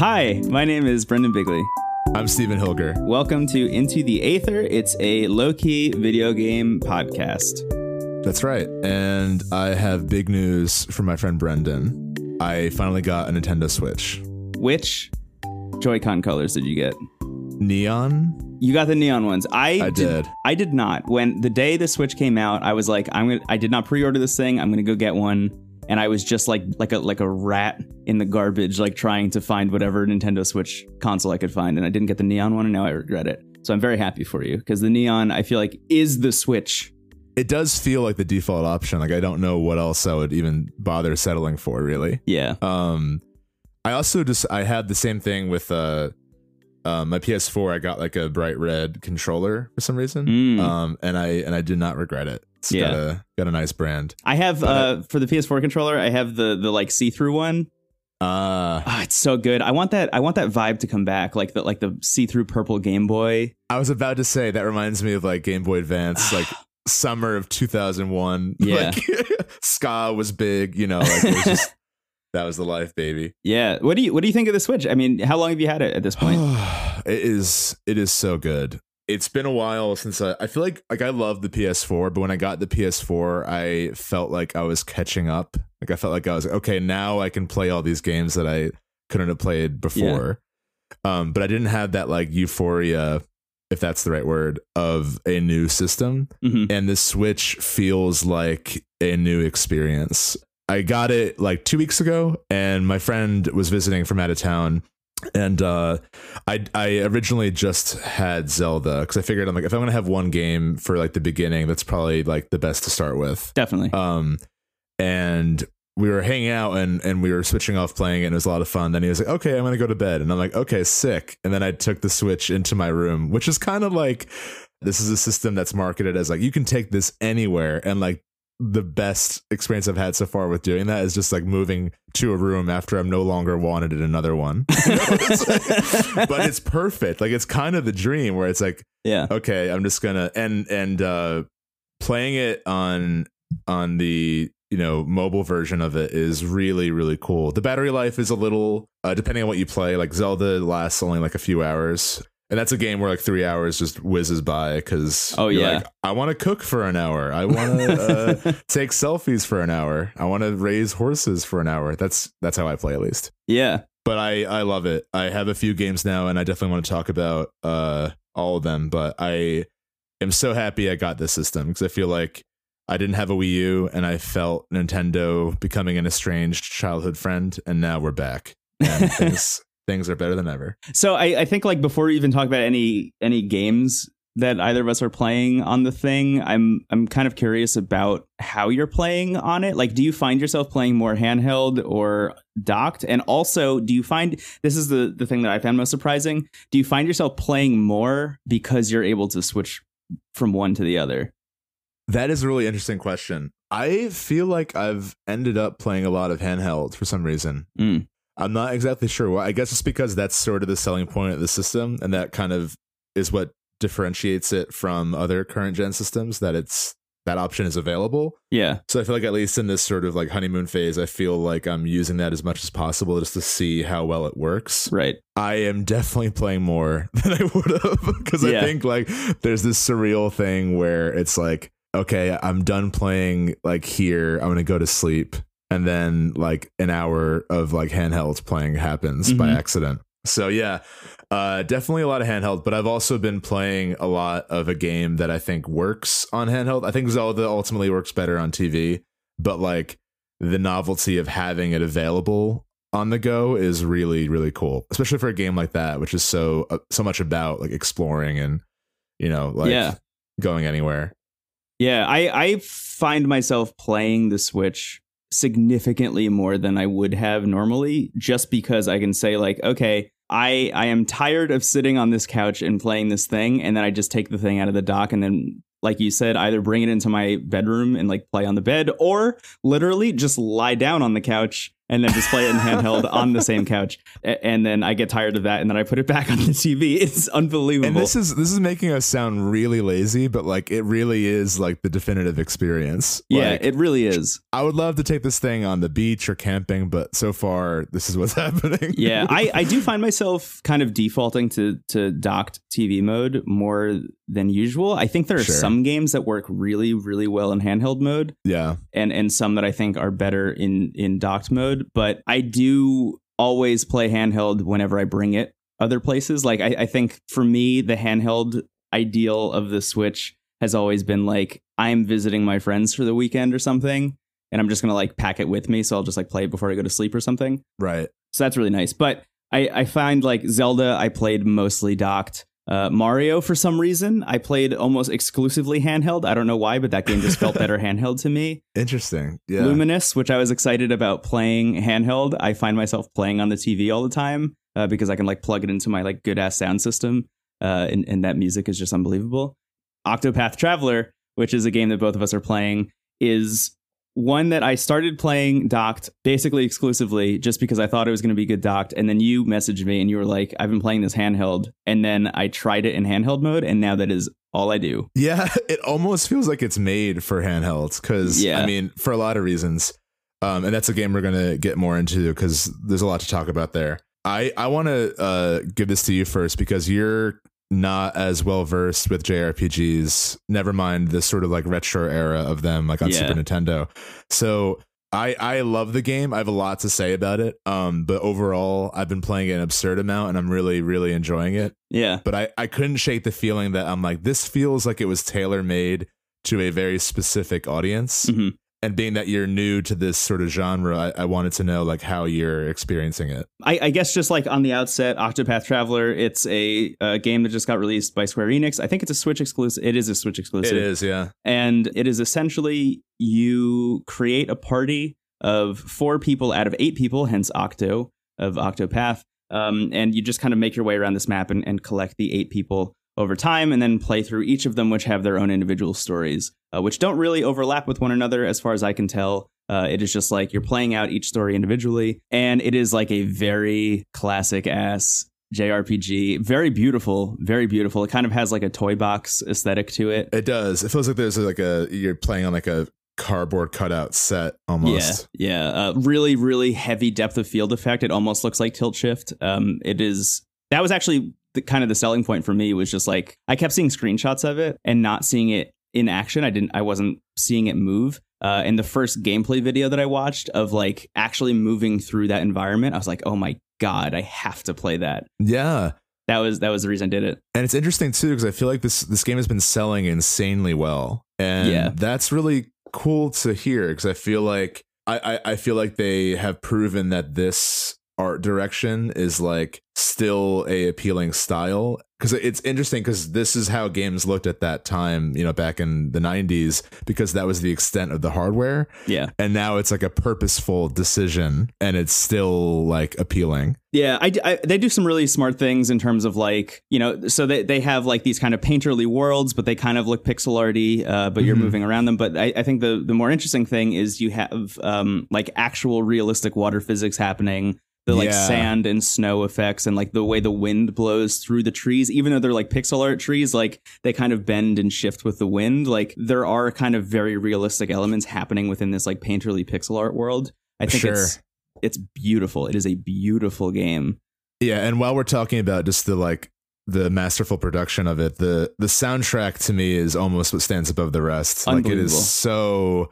Hi, my name is Brendan Bigley. I'm Stephen Hilger. Welcome to Into the Aether. It's a low key video game podcast. That's right. And I have big news from my friend Brendan. I finally got a Nintendo Switch. Which Joy-Con colors did you get? Neon? You got the neon ones. I, I did. I did not. When the day the Switch came out, I was like, I'm gonna. I did not pre-order this thing. I'm gonna go get one. And I was just like like a like a rat in the garbage, like trying to find whatever Nintendo Switch console I could find. And I didn't get the neon one, and now I regret it. So I'm very happy for you because the neon, I feel like, is the Switch. It does feel like the default option. Like I don't know what else I would even bother settling for, really. Yeah. Um, I also just I had the same thing with uh, uh, my PS4. I got like a bright red controller for some reason. Mm. Um, and I and I did not regret it. It's Yeah. got a got a nice brand. I have But uh for the PS4 controller, I have the the like see-through one. Uh Ah, it's so good. I want that I want that vibe to come back, like the like the see-through purple Game Boy. I was about to say that reminds me of like Game Boy Advance, like summer of 2001. Yeah. Like, ska was big, you know, like it was just that was the life, baby. Yeah. What do you what do you think of the Switch? I mean, how long have you had it at this point? it is it is so good. It's been a while since I I feel like like I love the PS4, but when I got the PS4, I felt like I was catching up. Like I felt like I was okay, now I can play all these games that I couldn't have played before. Um but I didn't have that like euphoria if that's the right word of a new system hmm and the Switch feels like a new experience. I got it like two weeks ago, and my friend was visiting from out of town. And uh, I I originally just had Zelda because I figured I'm like if I'm gonna have one game for like the beginning, that's probably like the best to start with. Definitely. Um, and we were hanging out and and we were switching off playing it and it was a lot of fun. Then he was like, "Okay, I'm gonna go to bed," and I'm like, "Okay, sick." And then I took the Switch into my room, which is kind of like this is a system that's marketed as like you can take this anywhere and like the best experience I've had so far with doing that is just like moving to a room after I'm no longer wanted in another one. You know, it's like- but it's perfect. Like it's kind of the dream where it's like yeah. okay i'm just gonna and and uh playing it on on the you know mobile version of it is really really cool the battery life is a little uh, depending on what you play like zelda lasts only like a few hours and that's a game where like three hours just whizzes by because Oh, yeah. i want to cook for an hour i want to uh, take selfies for an hour i want to raise horses for an hour that's that's how i play at least yeah. but I I love it. I have a few games now, and I definitely want to talk about uh all of them. But I am so happy I got this system because I feel like I didn't have a Wii U, and I felt Nintendo becoming an estranged childhood friend, and now we're back, and things things are better than ever. So I, I think like before we even talk about any any games that either of us are playing on the thing, I'm I'm kind of curious about how you're playing on it. Like, do you find yourself playing more handheld or docked? And also, do you find this is the the thing that I found most surprising? Do you find yourself playing more because you're able to switch from one to the other? That is a really interesting question. I feel like I've ended up playing a lot of handheld for some reason. Mm. I'm not exactly sure why. I guess it's because that's sort of the selling point of the system, and that kind of is what differentiates it from other current gen systems. That it's that option is available. Yeah. So I feel like at least in this sort of like honeymoon phase, I feel like I'm using that as much as possible just to see how well it works. Right. I am definitely playing more than I would have because Yeah. I think like there's this surreal thing where it's like, okay, I'm done playing like here. I'm gonna go to sleep, and then like an hour of like handheld playing happens by Mhm. accident. So yeah, uh, definitely a lot of handheld. But I've also been playing a lot of a game that I think works on handheld. I think Zelda ultimately works better on TV, but like the novelty of having it available on the go is really really cool especially for a game like that which is so uh, so much about like exploring and you know like Yeah. going anywhere Yeah, I I find myself playing the Switch significantly more than I would have normally just because I can say like, okay, I I am tired of sitting on this couch and playing this thing and then I just take the thing out of the dock and then like you said either bring it into my bedroom and like play on the bed or literally just lie down on the couch and then just play it in handheld on the same couch. And then I get tired of that, and then I put it back on the TV. It's unbelievable. And this is this is making us sound really lazy, but like it really is like the definitive experience. yeah, Like, it really is. I would love to take this thing on the beach or camping, but so far this is what's happening. Yeah, I, I do find myself kind of defaulting to to docked TV mode more than usual. I think there are Sure. some games that work really, really well in handheld mode, yeah, and and some that I think are better in in docked mode. But I do always play handheld whenever I bring it other places. Like I, I think for me, the handheld ideal of the Switch has always been like I'm visiting my friends for the weekend or something, and I'm just gonna like pack it with me, so I'll just like play it before I go to sleep or something. right. So that's really nice. But I, I find like Zelda, I played mostly docked. Uh, Mario, for some reason, I played almost exclusively handheld. I don't know why, but that game just felt better handheld to me. Interesting. Yeah. Lumines, which I was excited about playing handheld, I find myself playing on the TV all the time uh, because I can like plug it into my like good ass sound system, uh, and, and that music is just unbelievable. Octopath Traveler, which is a game that both of us are playing, is one that I started playing docked basically exclusively just because I thought it was going to be good docked. And then you messaged me and you were like, I've been playing this handheld. And then I tried it in handheld mode, and now that is all I do. Yeah, it almost feels like it's made for handhelds because Yeah. I mean, for a lot of reasons, um, and that's a game we're gonna get more into because there's a lot to talk about there. I I want to uh, give this to you first because you're not as well versed with JRPGs. Never mind the sort of like retro era of them, like on Yeah. Super Nintendo. So. I, I love the game. I have a lot to say about it. Um, but overall, I've been playing it an absurd amount, and I'm really, really enjoying it Yeah. but I, I couldn't shake the feeling that I'm like, this feels like it was tailor made to a very specific audience. Mhm. And being that you're new to this sort of genre, I, I wanted to know like how you're experiencing it. I, I guess just like on the outset, Octopath Traveler, it's a, a game that just got released by Square Enix. I think it's a Switch exclusive. It is a Switch exclusive. It is, yeah. And it is essentially you create a party of four people out of eight people, hence Octo of Octopath. Um, and you just kind of make your way around this map and, and collect the eight people over time and then play through each of them, which have their own individual stories, uh, which don't really overlap with one another as far as I can tell. Uh, it is just like you're playing out each story individually. And it is like a very classic ass JRPG. Very beautiful, very beautiful. It kind of has like a toy box aesthetic to it. It does. It feels like there's like a, you're playing on like a cardboard cutout set almost. Yeah, yeah. Uh, really, really heavy depth of field effect. It almost looks like tilt shift. Um, it is. That was actually the, kind of the selling point for me. Was just like I kept seeing screenshots of it and not seeing it in action. I didn't. I wasn't seeing it move. Uh, in the first gameplay video that I watched of like actually moving through that environment, I was like, oh my god, I have to play that. Yeah. That was that was the reason I did it. And it's interesting too because I feel like this this game has been selling insanely well, and Yeah. that's really cool to hear because I feel like I, I I feel like they have proven that this art direction is like still a appealing style because it's interesting because this is how games looked at that time you know back in the 90s because that was the extent of the hardware Yeah. and now it's like a purposeful decision and it's still like appealing Yeah, I, I- they do some really smart things in terms of like you know, so they they have like these kind of painterly worlds, but they kind of look pixel arty, uh, but you're Mhm. moving around them. But I, I think the the more interesting thing is you have um, like actual realistic water physics happening. The like Yeah. sand and snow effects and like the way the wind blows through the trees, even though they're like pixel art trees, like they kind of bend and shift with the wind. Like there are kind of very realistic elements happening within this like painterly pixel art world. I think Sure. it's it's beautiful. It is a beautiful game. Yeah, and while we're talking about just the like the masterful production of it, the the soundtrack to me is almost what stands above the rest. Like it Unbelievable. so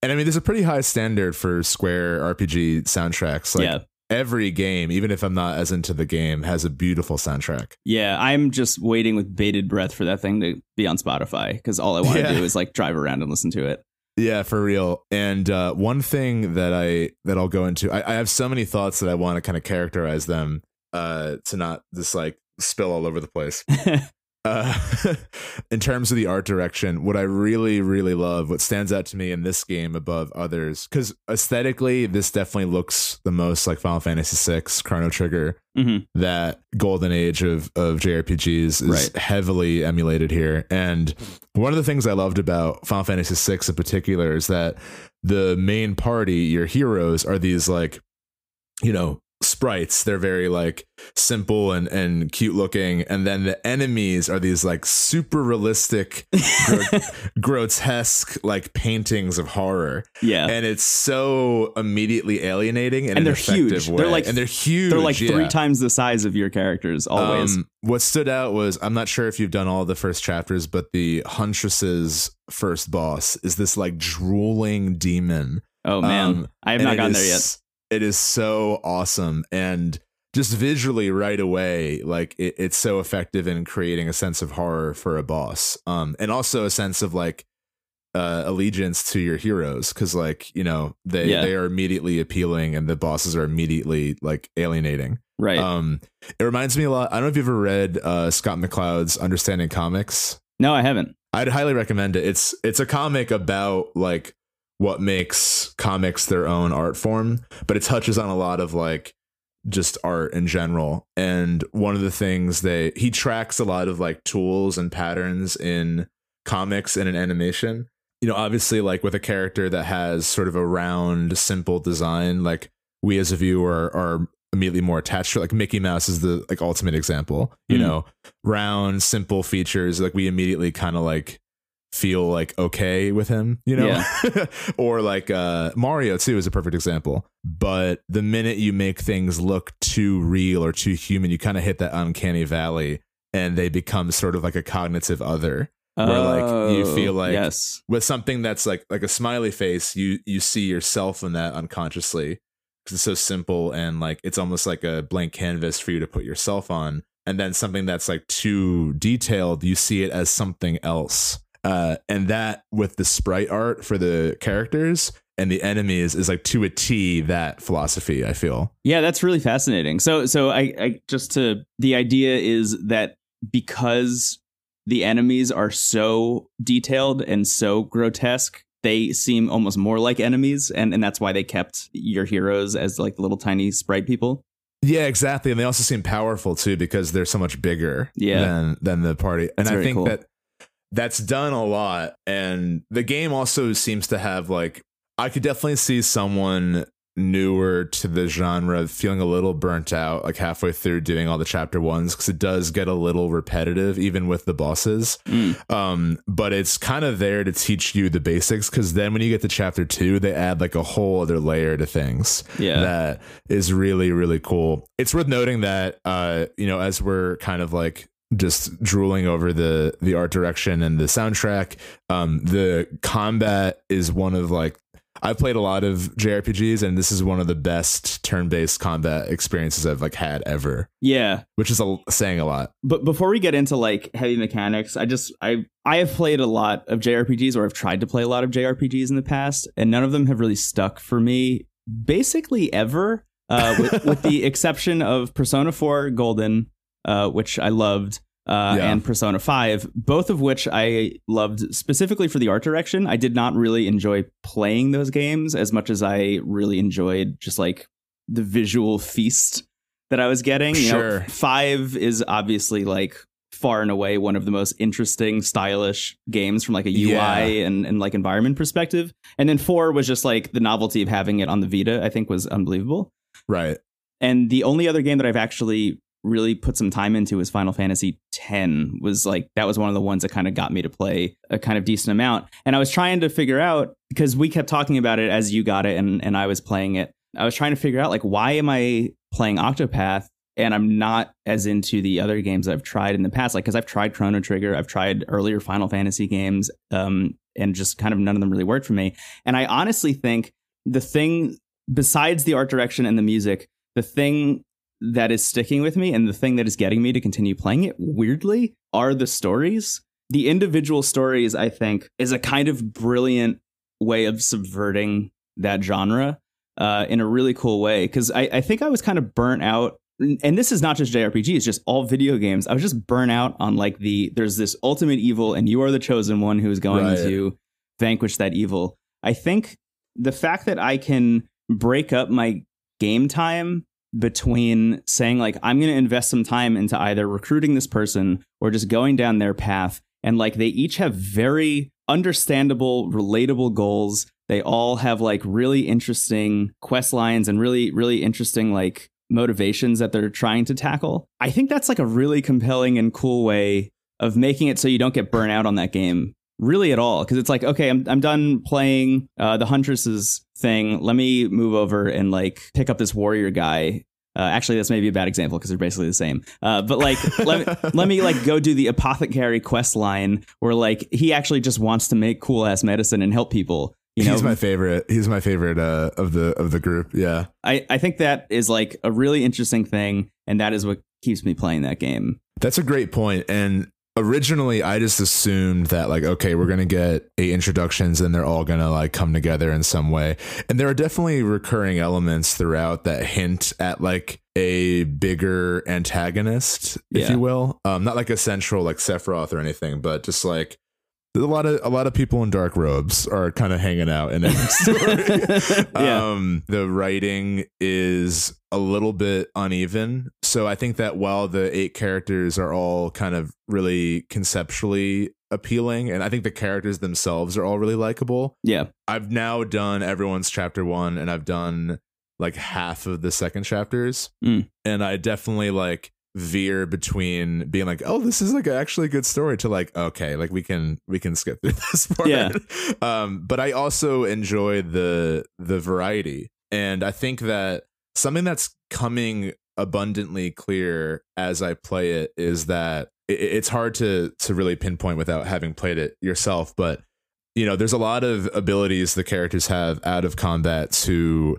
and I mean there's a pretty high standard for Square RPG soundtracks. Like yeah. Every game, even if I'm not as into the game, has a beautiful soundtrack. Yeah, I'm just waiting with bated breath for that thing to be on Spotify because all I want to Yeah. do is like drive around and listen to it. Yeah, for real. And uh, one thing that I that I'll go into, I, I have so many thoughts that I want to kind of characterize them uh, to not just like spill all over the place. uh, in terms of the art direction, what I really, really love, what stands out to me in this game above others, because aesthetically, this definitely looks the most like Final Fantasy VI, Chrono Trigger. Mhm. That golden age of of JRPGs is Right. heavily emulated here. And one of the things I loved about Final Fantasy VI in particular is that the main party, your heroes, are these like you know, sprites. They're very like simple and and cute looking, and then the enemies are these like super realistic, gro- grotesque like paintings of horror. Yeah. and it's so immediately alienating in And they're huge. way. They're like- and they're huge. They're like yeah. three times the size of your characters always. Um, what stood out was I'm not sure if you've done all the first chapters, but the Huntress's first boss is this like drooling demon. oh man, um, I have not gotten there yet. It is so awesome and just visually right away, like it, it's so effective in creating a sense of horror for a boss, um, and also a sense of like uh, allegiance to your heroes because like you know they Yeah. they are immediately appealing and the bosses are immediately like alienating. Right. Um, it reminds me a lot. I don't know if you've ever read uh, Scott McCloud's Understanding Comics. no, I haven't. I'd highly recommend it. It's it's a comic about like what makes comics their own art form, but it touches on a lot of like just art in general. And one of the things they he tracks a lot of like tools and patterns in comics and in animation. You know, obviously like with a character that has sort of a round, simple design, like we as a viewer are immediately more attached to it. like Mickey Mouse is the like ultimate example. You Mm. know, round, simple features, like we immediately kind of like feel like okay with him, you know? or like uh Mario too is a perfect example. But the minute you make things look too real or too human, you kind of hit that uncanny valley and they become sort of like a cognitive other. Where, like, you Oh, feel like- yes. With something that's like like a smiley face, you you see yourself in that unconsciously because it's so simple and like it's almost like a blank canvas for you to put yourself on. And then something that's like too detailed, you see it as something else. Uh, and that with the sprite art for the characters and the enemies is like to a T that philosophy, I feel. Yeah, that's really fascinating. So, so I, I just to the idea is that because the enemies are so detailed and so grotesque, they seem almost more like enemies, and and that's why they kept your heroes as like little tiny sprite people. Yeah, exactly. And they also seem powerful too because they're so much bigger Yeah. than than the party. And That's I think cool. that that's done a lot. And the game also seems to have like I could definitely see someone newer to the genre feeling a little burnt out like halfway through doing all the chapter ones because it does get a little repetitive even with the bosses Mm. um but it's kind of there to teach you the basics because then when you get to chapter two they add like a whole other layer to things Yeah. that is really really cool it's worth noting that uh you know as we're kind of like just drooling over the the art direction and the soundtrack um the combat is one of like I've played a lot of JRPGs and this is one of the best turn-based combat experiences I've like had ever, yeah. which is a, saying a lot. But before we get into like heavy mechanics, I just I I have played a lot of JRPGs or I've tried to play a lot of JRPGs in the past, and none of them have really stuck for me basically ever. Uh, with, with the exception of Persona 4 Golden, uh, which I loved, uh, Yeah. and Persona 5, both of which I loved specifically for the art direction. I did not really enjoy playing those games as much as I really enjoyed just like the visual feast that I was getting. You Sure. know, 5 is obviously like far and away one of the most interesting, stylish games from like a UI Yeah. and, and like environment perspective. And then 4 was just like the novelty of having it on the Vita, I think was unbelievable. Right. And the only other game that I've actually really put some time into is Final Fantasy X. Was like that was one of the ones that kind of got me to play a kind of decent amount. And I was trying to figure out because we kept talking about it as you got it and and I was playing it. I was trying to figure out like why am I playing Octopath and I'm not as into the other games I've tried in the past like cuz I've tried Chrono Trigger, I've tried earlier Final Fantasy games um and just kind of none of them really worked for me. And I honestly think the thing besides the art direction and the music, the thing that is sticking with me and the thing that is getting me to continue playing it weirdly are the stories. The individual stories, I think, is a kind of brilliant way of subverting that genre uh, in a really cool way. Because I, I think I was kind of burnt out. And this is not just JRPG, it's just all video games. I was just burnt out on like the there's this ultimate evil, and you are the chosen one who is going Right. to vanquish that evil. I think the fact that I can break up my game time between saying like I'm going to invest some time into either recruiting this person or just going down their path. And like they each have very understandable relatable goals. They all have like really interesting quest lines and really, really interesting like motivations that they're trying to tackle. I think that's like a really compelling and cool way of making it so you don't get burnt out on that game really at all. Because it's like okay I'm, I'm done playing uh, the huntresses thing. Let me move over and like pick up this warrior guy. Uh, actually that's maybe a bad example because they're basically the same. Uh, but like let, me, let me like go do the apothecary quest line where like he actually just wants to make cool ass medicine and help people you know? he's my favorite. He's my favorite uh, of the of the group. Yeah. I, I think that is like a really interesting thing and that is what keeps me playing that game. That's a great point and originally I just assumed that like okay we're gonna get eight introductions and they're all gonna like come together in some way and there are definitely recurring elements throughout that hint at like a bigger antagonist if Yeah. you will um not like a central like Sephiroth or anything but just like a lot of a lot of people in dark robes are kind of hanging out in every story Yeah. um the writing is a little bit uneven so i think that while the eight characters are all kind of really conceptually appealing and i think the characters themselves are all really likable yeah i've now done everyone's chapter one and i've done like half of the second chapters Mm. and i definitely like veer between being like oh this is like actually a good story to like okay like we can we can skip through this part Yeah. um but i also enjoy the the variety and i think that something that's coming abundantly clear as i play it is that it, it's hard to to really pinpoint without having played it yourself but you know there's a lot of abilities the characters have out of combat to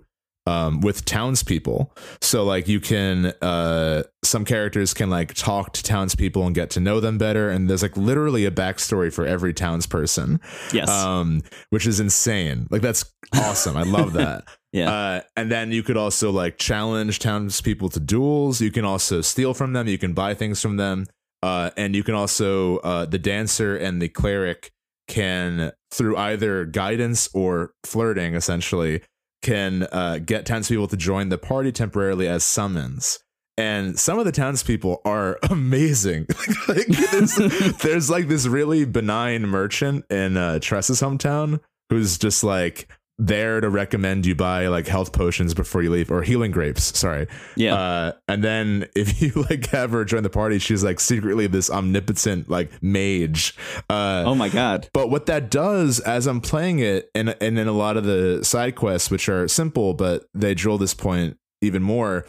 um, with townspeople. So like you can uh some characters can like talk to townspeople and get to know them better. And there's like literally a backstory for every townsperson. yes Um, which is insane. Like that's awesome. I love that. yeah Uh, and then you could also like challenge townspeople to duels. You can also steal from them. You can buy things from them. Uh, and you can also uh, the dancer and the cleric can through either guidance or flirting essentially can uh, get townspeople to join the party temporarily as summons. And some of the townspeople are amazing. like, there's, there's like this really benign merchant in uh, Tressa's hometown who's just like there to recommend you buy like health potions before you leave or healing grapes. Sorry. yeah Uh, and then if you like have her join the party, she's like secretly this omnipotent like mage. Uh, oh my god but what that does as I'm playing it, and and in a lot of the side quests, which are simple, but they drill this point even more,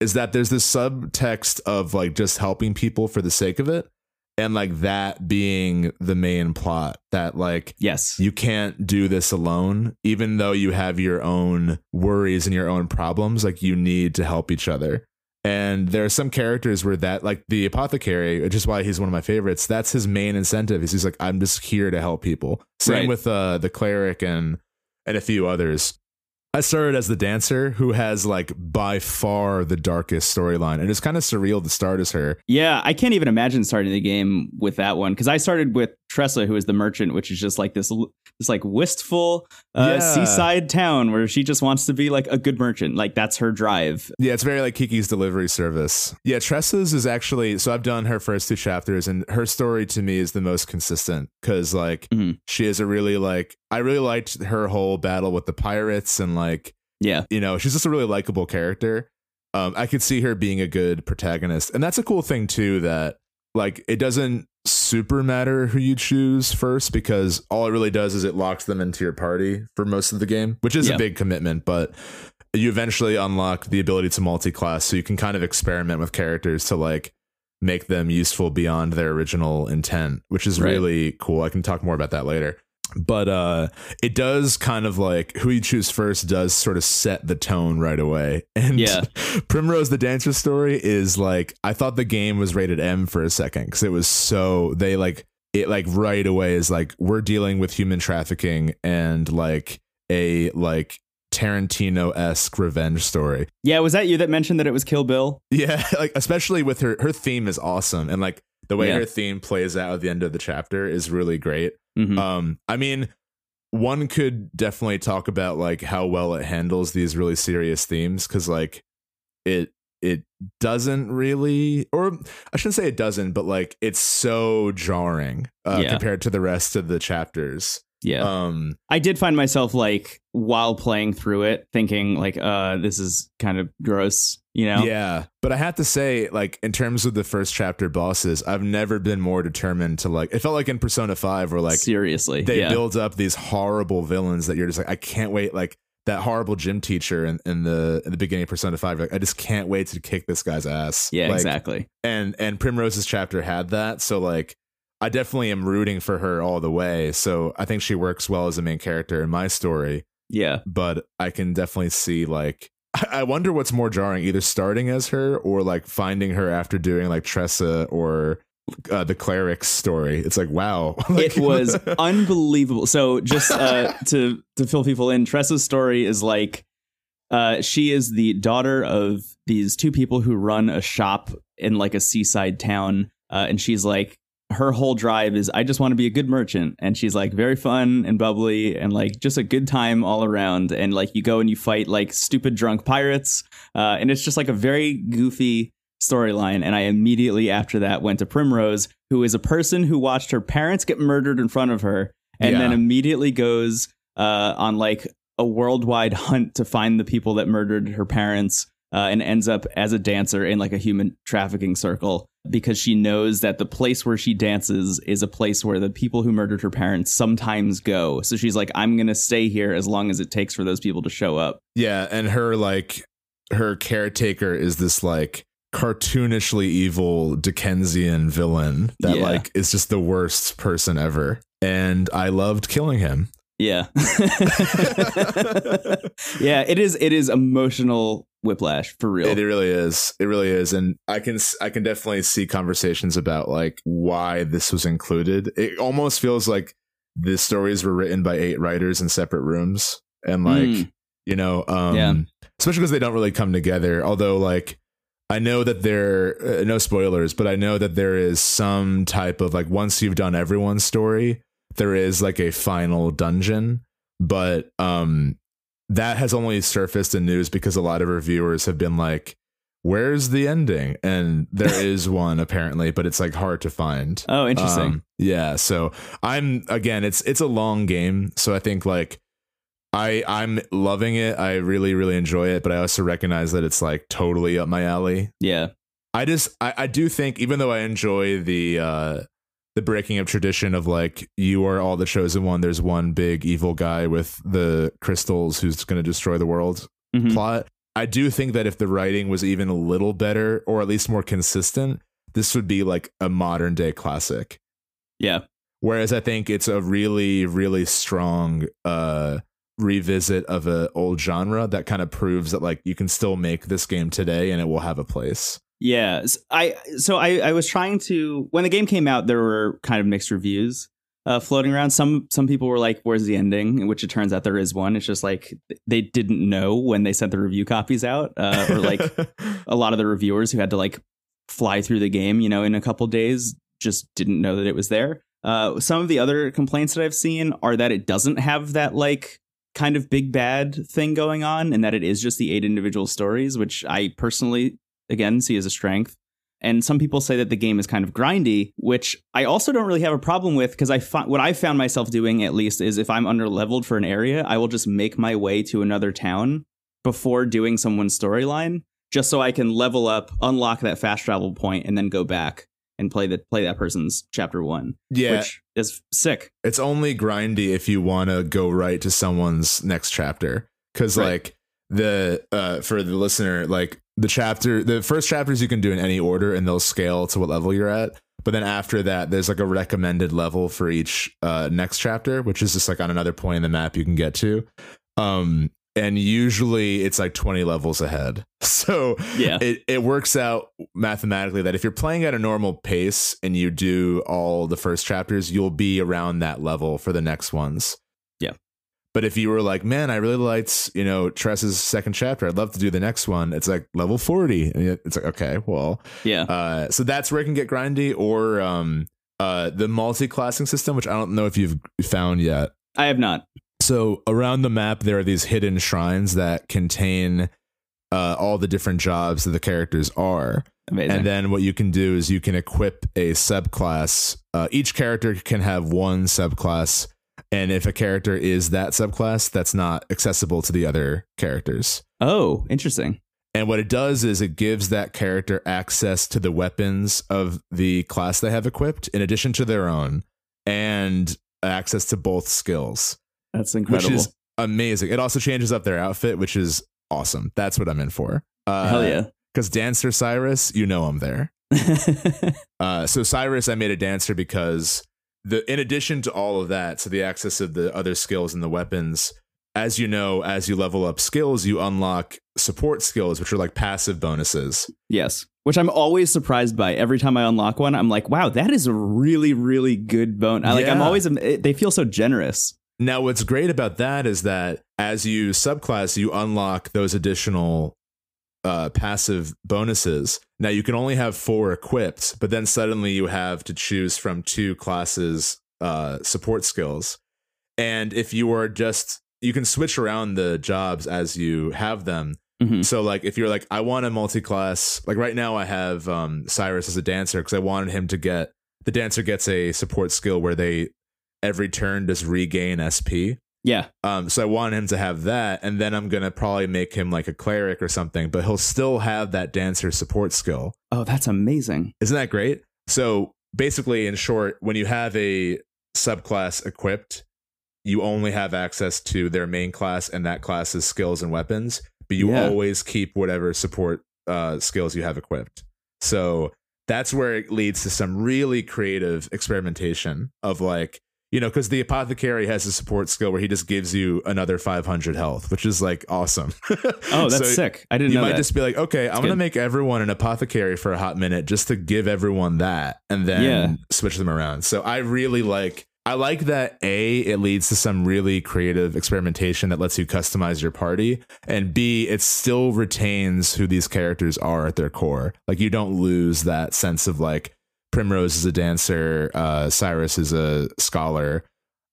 is that there's this subtext of like just helping people for the sake of it, and like that being the main plot. That like yes you can't do this alone, even though you have your own worries and your own problems. Like you need to help each other. And there are some characters where that, like the apothecary, which is why he's one of my favorites. That's his main incentive. Is he's like, I'm just here to help people. Same Right. with uh, the cleric and and a few others. I started as the dancer, who has like by far the darkest storyline, and it's kind of surreal to start as her. Yeah, I can't even imagine starting the game with that one because I started with Tressa, who is the merchant, which is just like this, this like wistful uh, Yeah. seaside town where she just wants to be like a good merchant. Like that's her drive. Yeah, it's very like Kiki's delivery service. Yeah, Tressa's is actually so I've done her first two chapters and her story to me is the most consistent cuz like Mhm. she is a really like I really liked her whole battle with the pirates and like Like yeah, you know, she's just a really likable character. Um I could see her being a good protagonist. And that's a cool thing too that like it doesn't super matter who you choose first because all it really does is it locks them into your party for most of the game, which is Yeah. a big commitment, but you eventually unlock the ability to multi-class so you can kind of experiment with characters to like make them useful beyond their original intent, which is Right. really cool. I can talk more about that later. But uh it does kind of like who you choose first does sort of set the tone right away. And Yeah. Primrose the Dancer story is like I thought the game was rated M for a second because it was so they like it like right away is like we're dealing with human trafficking and like a like Tarantino esque revenge story. yeah. Was that you that mentioned that it was Kill Bill? Yeah, like especially with her her theme is awesome and like the way Yeah. her theme plays out at the end of the chapter is really great. Mhm. Um, I mean, one could definitely talk about like how well it handles these really serious themes because like it it doesn't really or I shouldn't say it doesn't, but like it's so jarring uh, Yeah. compared to the rest of the chapters. Yeah. Um, I did find myself like while playing through it thinking like uh this is kind of gross, you know? Yeah, but I have to say, like in terms of the first chapter bosses, I've never been more determined to like. It felt like in Persona Five, where like seriously. they yeah. build up these horrible villains that you're just like, I can't wait. Like that horrible gym teacher in, in the in the beginning of Persona Five, like I just can't wait to kick this guy's ass. Yeah, Like, exactly. And and Primrose's chapter had that, so like. I definitely am rooting for her all the way. So I think she works well as a main character in my story Yeah. but I can definitely see like I wonder what's more jarring, either starting as her or like finding her after doing like Tressa or uh, the cleric's story. It's like wow, Like- it was unbelievable. So just uh, to to fill people in, Tressa's story is like uh, she is the daughter of these two people who run a shop in like a seaside town, uh, and she's like her whole drive is I just want to be a good merchant, and she's like very fun and bubbly and like just a good time all around. And like you go and you fight like stupid drunk pirates, uh, and it's just like a very goofy storyline. And I immediately after that went to Primrose, who is a person who watched her parents get murdered in front of her, and Yeah. then immediately goes uh, on like a worldwide hunt to find the people that murdered her parents. Uh, and ends up as a dancer in like a human trafficking circle because she knows that the place where she dances is a place where the people who murdered her parents sometimes go. So she's like, I'm going to stay here as long as it takes for those people to show up. yeah, and her like her caretaker is this like cartoonishly evil Dickensian villain that Yeah. like is just the worst person ever. And I loved killing him. Yeah. yeah, it is it is emotional whiplash for real. It really is. It really is, and I can I can definitely see conversations about like why this was included. It almost feels like the stories were written by eight writers in separate rooms, and like Mm. you know, um, Yeah. especially because they don't really come together. Although, like, I know that there, uh, no spoilers, but I know that there is some type of like once you've done everyone's story, there is like a final dungeon, but um, that has only surfaced in news because a lot of reviewers have been like, "Where's the ending?" And there is one apparently, but it's like hard to find. Oh, interesting. Um, yeah, so I'm again, it's it's a long game, so I think like I I'm loving it. I really really enjoy it, but I also recognize that it's like totally up my alley. yeah. I just I, I do think even though I enjoy the uh the breaking of tradition of like you are all the chosen one, there's one big evil guy with the crystals who's going to destroy the world Mhm. plot. I do think that if the writing was even a little better or at least more consistent, this would be like a modern day classic. Yeah. Whereas I think it's a really, really strong uh revisit of a old genre that kind of proves that like you can still make this game today and it will have a place. Yeah, s- I so I I was trying to when the game came out, there were kind of mixed reviews uh, floating around. Some some people were like, "Where's the ending?" Which it turns out there is one. It's just like they didn't know when they sent the review copies out, uh, or like a lot of the reviewers who had to like fly through the game, you know, in a couple days, just didn't know that it was there. Uh, some of the other complaints that I've seen are that it doesn't have that like kind of big bad thing going on, and that it is just the eight individual stories, which I personally again see as a strength. And some people say that the game is kind of grindy, which I also don't really have a problem with because I fi- what I found myself doing at least is if I'm under leveled for an area, I will just make my way to another town before doing someone's storyline, just so I can level up, unlock that fast travel point, and then go back and play that play that person's chapter one, yeah, which is sick. it's only grindy if you want to go right to someone's next chapter because Right. like the uh for the listener like the chapter the first chapters you can do in any order and they'll scale to what level you're at. But then after that there's like a recommended level for each uh next chapter which is just like on another point in the map you can get to. Um and usually it's like 20 levels ahead. So Yeah, it, it works out mathematically that if you're playing at a normal pace and you do all the first chapters, you'll be around that level for the next ones. But if you were like, man, I really liked, you know, Tressa's second chapter, I'd love to do the next one. It's like level 40. And it's like, okay, well, yeah, uh, so that's where it can get grindy or, um, uh, the multi-classing system, which I don't know if you've found yet. I have not. So around the map, there are these hidden shrines that contain uh, all the different jobs that the characters are. Amazing. And then what you can do is you can equip a subclass. Uh, each character can have one subclass, And if a character is that subclass, that's not accessible to the other characters. Oh, interesting. And what it does is it gives that character access to the weapons of the class they have equipped, in addition to their own, and access to both skills, That's incredible. which is amazing. It also changes up their outfit, which is awesome. That's what I'm in for. Uh, Hell yeah. Because Dancer Cyrus, you know I'm there. Uh, so Cyrus, I made a dancer because the in addition to all of that, so the access of the other skills and the weapons, as you know, as you level up skills, you unlock support skills, which are like passive bonuses. yes. Which I'm always surprised by. Every time I unlock one, I'm like, wow, that is a really, really good bone. I like I'm always they feel so generous. Now, what's great about that is that as you subclass, you unlock those additional uh, passive bonuses. Now, you can only have four equipped, but then suddenly you have to choose from two classes' uh, support skills. And if you are just, you can switch around the jobs as you have them. Mhm. So, like, if you're like, I want a multi class, like right now, I have um, Cyrus as a dancer because I wanted him to get the dancer gets a support skill where they every turn just regain SP. Yeah. Um, so I want him to have that, and then I'm gonna probably make him like a cleric or something, but he'll still have that dancer support skill. Oh, that's amazing. Isn't that great? So basically, in short, when you have a subclass equipped, you only have access to their main class and that class's skills and weapons, but you Yeah. always keep whatever support uh, skills you have equipped. So that's where it leads to some really creative experimentation of like, you know, because the apothecary has a support skill where he just gives you another 500 health, which is like awesome. Oh, that's So sick. I didn't you might that. just be like, okay, I'm good. gonna make everyone an apothecary for a hot minute just to give everyone that, and then Yeah. switch them around. So I really like. I like that. A, it leads to some really creative experimentation that lets you customize your party, and B, it still retains who these characters are at their core. Like you don't lose that sense of like Primrose is a dancer, uh, Cyrus is a scholar.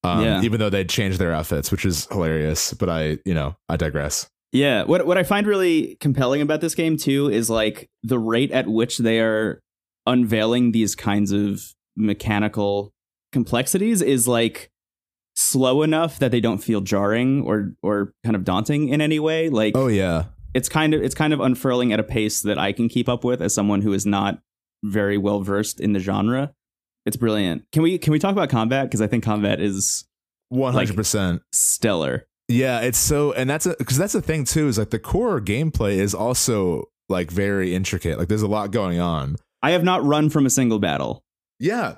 Um, Yeah. Even though they'd changed their outfits, which is hilarious, but I, you know, I digress. Yeah, what what I find really compelling about this game too is like the rate at which they are unveiling these kinds of mechanical complexities is like slow enough that they don't feel jarring or or kind of daunting in any way. Like Oh yeah, it's kind of it's kind of unfurling at a pace that I can keep up with as someone who is not very well versed in the genre. It's brilliant. Can we can we talk about combat because I think combat is one hundred percent. stellar. Yeah, it's so, and that's because that's the thing too. Is like the core gameplay is also like very intricate. Like there's a lot going on. I have not run from a single battle Yeah,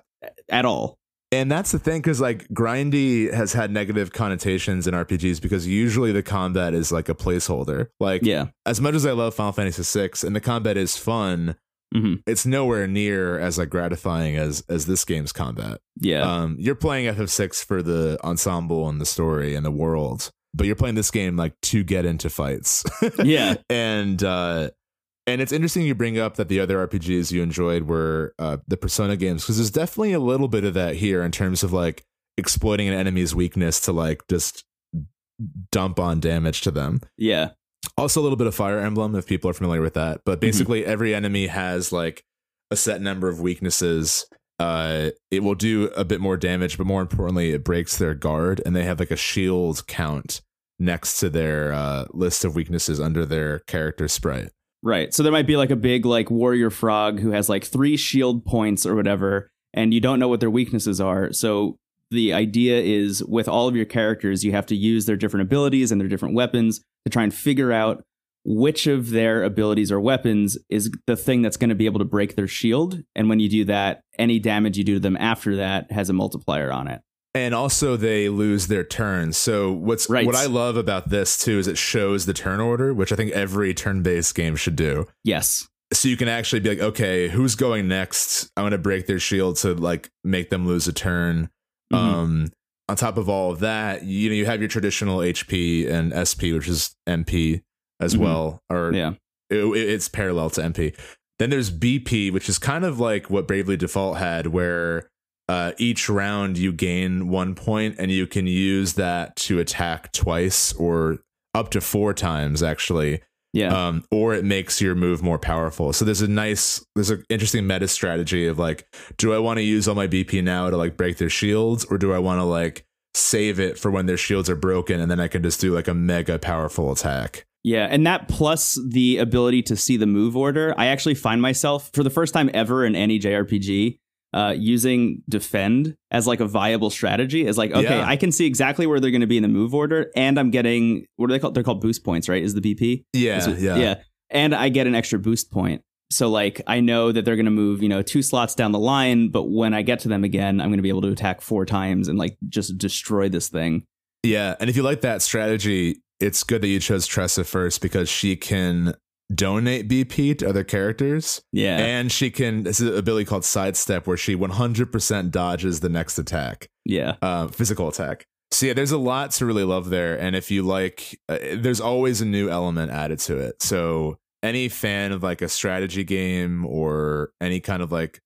at all. and that's the thing because like grindy has had negative connotations in RPGs because usually the combat is like a placeholder. Like Yeah. as much as I love Final Fantasy VI and the combat is fun, hmm it's nowhere near as like gratifying as as this game's combat. Yeah. Um, you're playing FF6 for the ensemble and the story and the world, but you're playing this game like to get into fights. Yeah. and uh, and it's interesting you bring up that the other RPGs you enjoyed were uh, the Persona games because there's definitely a little bit of that here in terms of like exploiting an enemy's weakness to like just dump on damage to them. yeah. Also, a little bit of Fire Emblem if people are familiar with that. But basically, every enemy has like a set number of weaknesses. Uh, it will do a bit more damage, but more importantly, it breaks their guard, and they have like a shield count next to their uh, list of weaknesses under their character sprite. Right. So there might be like a big like warrior frog who has like three shield points or whatever, and you don't know what their weaknesses are. So the idea is with all of your characters, you have to use their different abilities and their different weapons to try and figure out which of their abilities or weapons is the thing that's going to be able to break their shield. And when you do that, any damage you do to them after that has a multiplier on it. And also, they lose their turns. So what's Right. what I love about this too is it shows the turn order, which I think every turn-based game should do. Yes. so you can actually be like, okay, who's going next? I'm gonna break their shield to like make them lose a turn. Mhm. Um, on top of all of that, you know, you have your traditional HP and SP, which is MP as Mhm. well, or yeah. it- it's parallel to MP. Then there's BP, which is kind of like what Bravely Default had, where uh, each round you gain one point and you can use that to attack twice or up to four times, actually Yeah. um, or it makes your move more powerful. So there's a nice, there's an interesting meta strategy of like, do I want to use all my BP now to like break their shields, or do I want to like save it for when their shields are broken, and then I can just do like a mega powerful attack. Yeah, and that plus the ability to see the move order, I actually find myself for the first time ever in any JRPG uh, using defend as like a viable strategy. Is like, okay, Yeah. I can see exactly where they're going to be in the move order, and I'm getting what are they called? They're called boost points, right? Is the BP? Yeah, yeah, yeah, and I get an extra boost point. So like I know that they're going to move, you know, two slots down the line, but when I get to them again, I'm going to be able to attack four times and like just destroy this thing. Yeah, and if you like that strategy, it's good that you chose Tressa first because she can donate BP to other characters, Yeah, and she can. This is an ability called Sidestep, where she 100% dodges the next attack, yeah, uh, physical attack. So yeah, there's a lot to really love there, and if you like, uh, there's always a new element added to it. So any fan of like a strategy game or any kind of like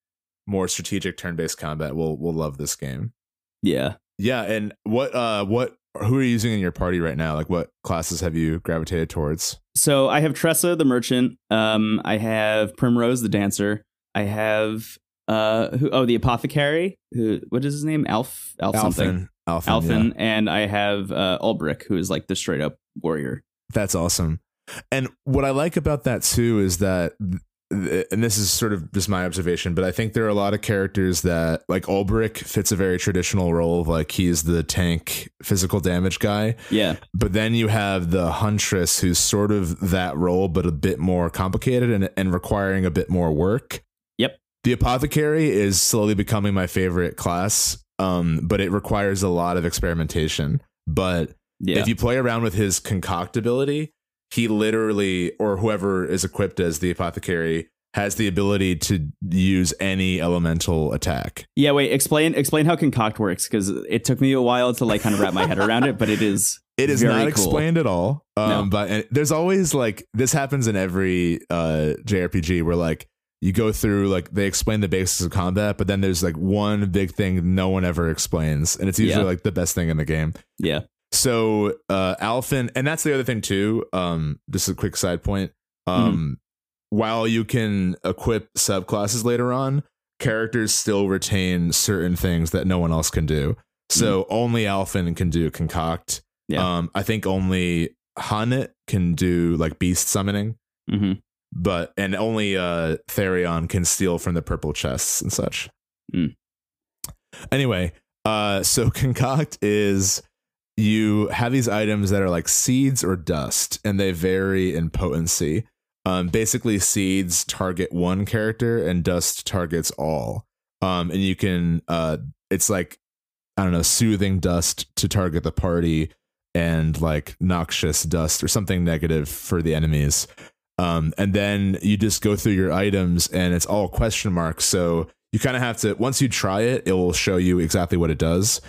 more strategic turn-based combat will will love this game. yeah. Yeah, and what uh what who are you using in your party right now? Like what classes have you gravitated towards? So I have Tressa the merchant. Um, I have Primrose the dancer. I have uh, who? Oh, the apothecary. Who? What is his name? Alf. Alf something. Alfyn. Alfyn. Alfyn. yeah. And I have uh, Olberic, who is like the straight up warrior. That's awesome. And what I like about that too is that th- and this is sort of just my observation, but I think there are a lot of characters that like Olberic fits a very traditional role of like he's the tank physical damage guy. Yeah. But then you have the Huntress who's sort of that role, but a bit more complicated and, and requiring a bit more work. Yep. The Apothecary is slowly becoming my favorite class, um, but it requires a lot of experimentation. But Yeah. if you play around with his concoctability, he literally, or whoever is equipped as the Apothecary, has the ability to use any elemental attack. yeah. Wait. Explain. Explain how concoct works because it took me a while to like kind of wrap my head around it, but it is. It is not cool. explained at all. Um, No. But and there's always like this happens in every uh, JRPG where like you go through like they explain the basics of combat, but then there's like one big thing no one ever explains, and it's usually Yeah. like the best thing in the game. Yeah. So uh, Alfyn, and that's the other thing too. Um, just a quick side point. Um, while you can equip subclasses later on, characters still retain certain things that no one else can do. So only Alfyn can do concoct. Yeah. Um, I think only H'aanit can do like beast summoning, Mm-hmm. but and only uh Therion can steal from the purple chests and such. Mm. Anyway, uh so concoct is you have these items that are like seeds or dust and they vary in potency. Um basically seeds target one character and dust targets all. Um and you can uh it's like I don't know, soothing dust to target the party and like noxious dust or something negative for the enemies. Um, and then you just go through your items and it's all question marks. So you kind of have to, once you try it, it will show you exactly what it does.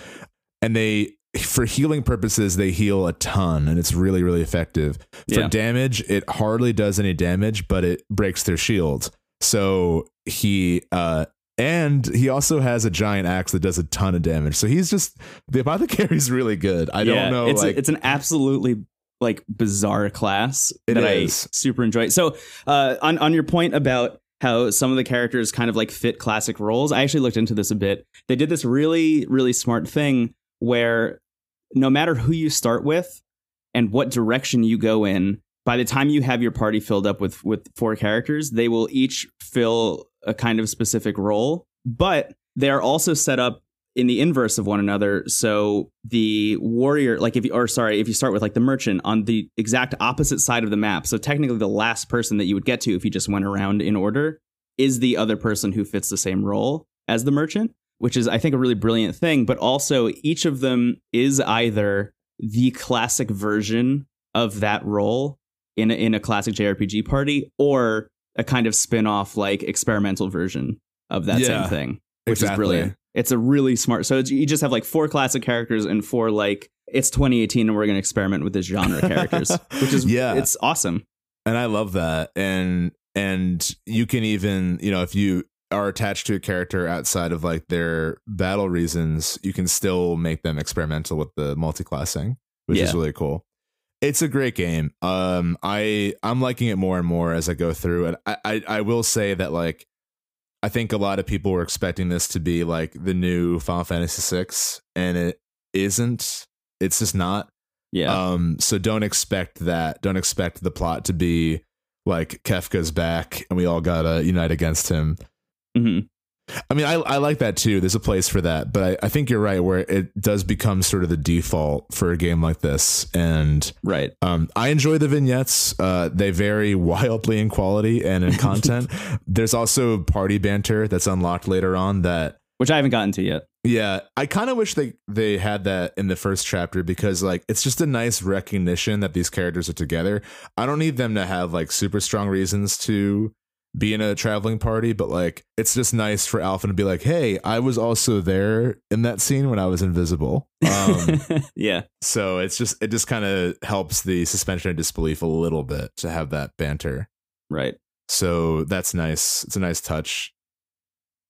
And they, for healing purposes, they heal a ton and it's really, really effective. For Yeah. damage, it hardly does any damage, but it breaks their shield. So he, uh, and he also has a giant axe that does a ton of damage. So he's just the apothecary's really good. I Yeah, don't know. It's like, a, it's an absolutely like bizarre class that is. I super enjoy. So uh, on on your point about how some of the characters kind of like fit classic roles, I actually looked into this a bit. They did this really really smart thing where no matter who you start with and what direction you go in, by the time you have your party filled up with with four characters, they will each fill a kind of specific role, but they are also set up in the inverse of one another. So the warrior, like if you, or sorry, if you start with like the merchant on the exact opposite side of the map. So technically, the last person that you would get to if you just went around in order is the other person who fits the same role as the merchant, which is, I think, a really brilliant thing. But also, each of them is either the classic version of that role in a, in a classic JRPG party or a kind of spin off, like experimental version of that Yeah, same thing, which is brilliant. It's a really smart. So it's, you just have like four classic characters and four like it's 2018 and we're going to experiment with this genre characters, which is Yeah. it's awesome. and I love that. And and you can even, you know, if you are attached to a character outside of like their battle reasons, you can still make them experimental with the multi-classing, which is really cool. It's a great game. Um, I I'm liking it more and more as I go through, and I I, I will say that like I think a lot of people were expecting this to be like the new Final Fantasy VI, and it isn't. It's just not. Yeah. Um, so don't expect that. Don't expect the plot to be like Kefka's back and we all gotta unite against him. Hmm I mean, I, I like that too. There's a place for that, but I, I think you're right where it does become sort of the default for a game like this. And Right. um, I enjoy the vignettes. Uh, they vary wildly in quality and in content. There's also party banter that's unlocked later on that Which I haven't gotten to yet. yeah, I kind of wish they they had that in the first chapter because like it's just a nice recognition that these characters are together. I don't need them to have like super strong reasons to be in a traveling party, but like it's just nice for Alfyn to be like, "Hey, I was also there in that scene when I was invisible." Um, yeah. so it's just it just kind of helps the suspension of disbelief a little bit to have that banter. Right. So that's nice. It's a nice touch.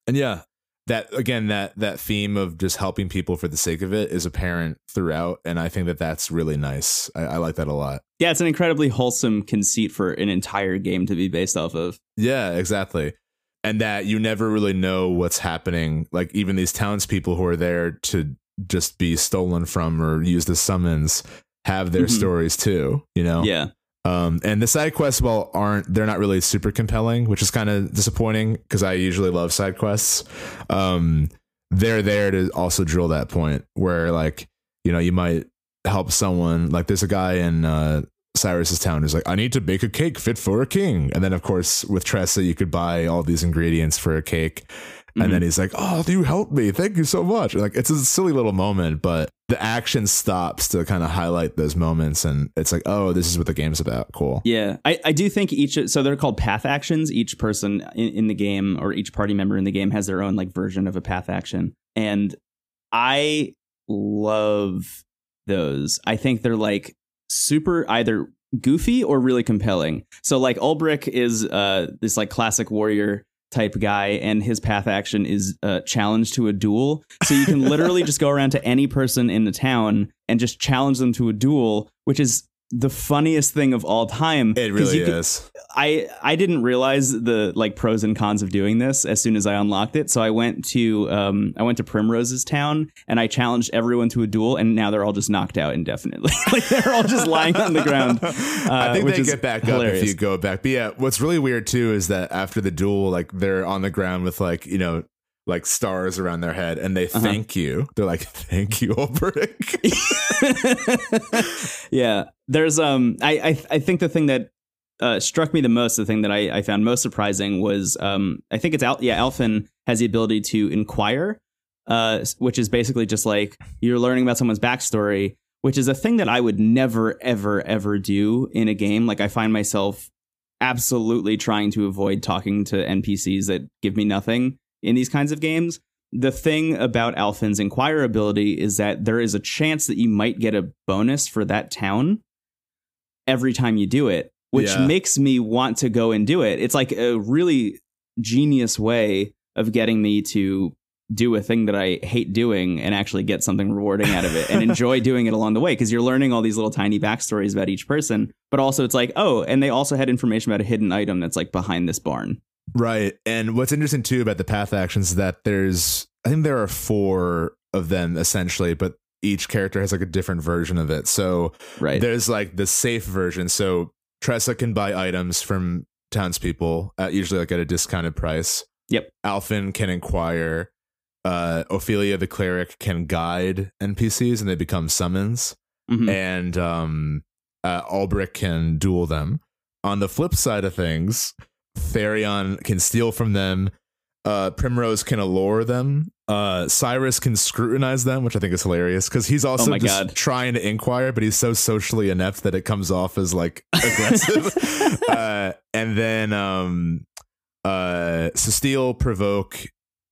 And yeah, that again that that theme of just helping people for the sake of it is apparent throughout and I think that that's really nice. I, I like that a lot. Yeah, it's an incredibly wholesome conceit for an entire game to be based off of. Yeah, exactly. And that you never really know what's happening. Like even these townspeople who are there to just be stolen from or use the summons have their Mhm. stories too, you know? Yeah. Um, and the side quests, well, aren't they're not really super compelling, which is kind of disappointing because I usually love side quests. Um, they're there to also drill that point where, like, you know, you might help someone. Like, there's a guy in uh, Cyrus's town who's like, "I need to bake a cake fit for a king," and then, of course, with Tressa, you could buy all these ingredients for a cake. And Mhm. then he's like, "Oh, you helped me. Thank you so much." Like it's a silly little moment, but the action stops to kind of highlight those moments, and it's like, "Oh, this is what the game's about." Cool. Yeah, I, I do think each so they're called path actions. Each person in, in the game or each party member in the game has their own like version of a path action, and I love those. I think they're like super either goofy or really compelling. So like Olberic is uh this like classic warrior type guy and his path action is uh challenge to a duel. So you can literally just go around to any person in the town and just challenge them to a duel, which is the funniest thing of all time. It really is. I I didn't realize the like pros and cons of doing this as soon as I unlocked it. So I went to um I went to Primrose's town and I challenged everyone to a duel, and now they're all just knocked out indefinitely. like they're all just lying on the ground. I uh, think which they is get back up if you go back. But yeah, what's really weird too is that after the duel, like they're on the ground with like you know like stars around their head, and they Uh-huh. thank you. They're like, "Thank you, Olberic." yeah, there's um, I I, I think the thing that uh, struck me the most, the thing that I, I found most surprising was um, I think it's Al- yeah, Alfyn has the ability to inquire, uh, which is basically just like you're learning about someone's backstory, which is a thing that I would never ever ever do in a game. Like I find myself absolutely trying to avoid talking to NPCs that give me nothing in these kinds of games. The thing about Alfyn's Inquire ability is that there is a chance that you might get a bonus for that town every time you do it, which Yeah. makes me want to go and do it. It's like a really genius way of getting me to do a thing that I hate doing and actually get something rewarding out of it and enjoy doing it along the way because you're learning all these little tiny backstories about each person. But also, it's like, oh, and they also had information about a hidden item that's like behind this barn. Right. And what's interesting too about the path actions is that there's, I think there are four of them essentially, but each character has like a different version of it. So Right. There's like the safe version. So Tressa can buy items from townspeople at usually like at a discounted price. Yep. Alfyn can inquire. Uh, Ophilia the cleric can guide NPCs and they become summons. Mhm. And um, uh, Olberic can duel them. On the flip side of things, Therion can steal from them. Uh, Primrose can allure them. Uh, Cyrus can scrutinize them, which I think is hilarious because he's also Oh just God. trying to inquire, but he's so socially inept that it comes off as like aggressive. uh, and then um, uh, so steal, provoke,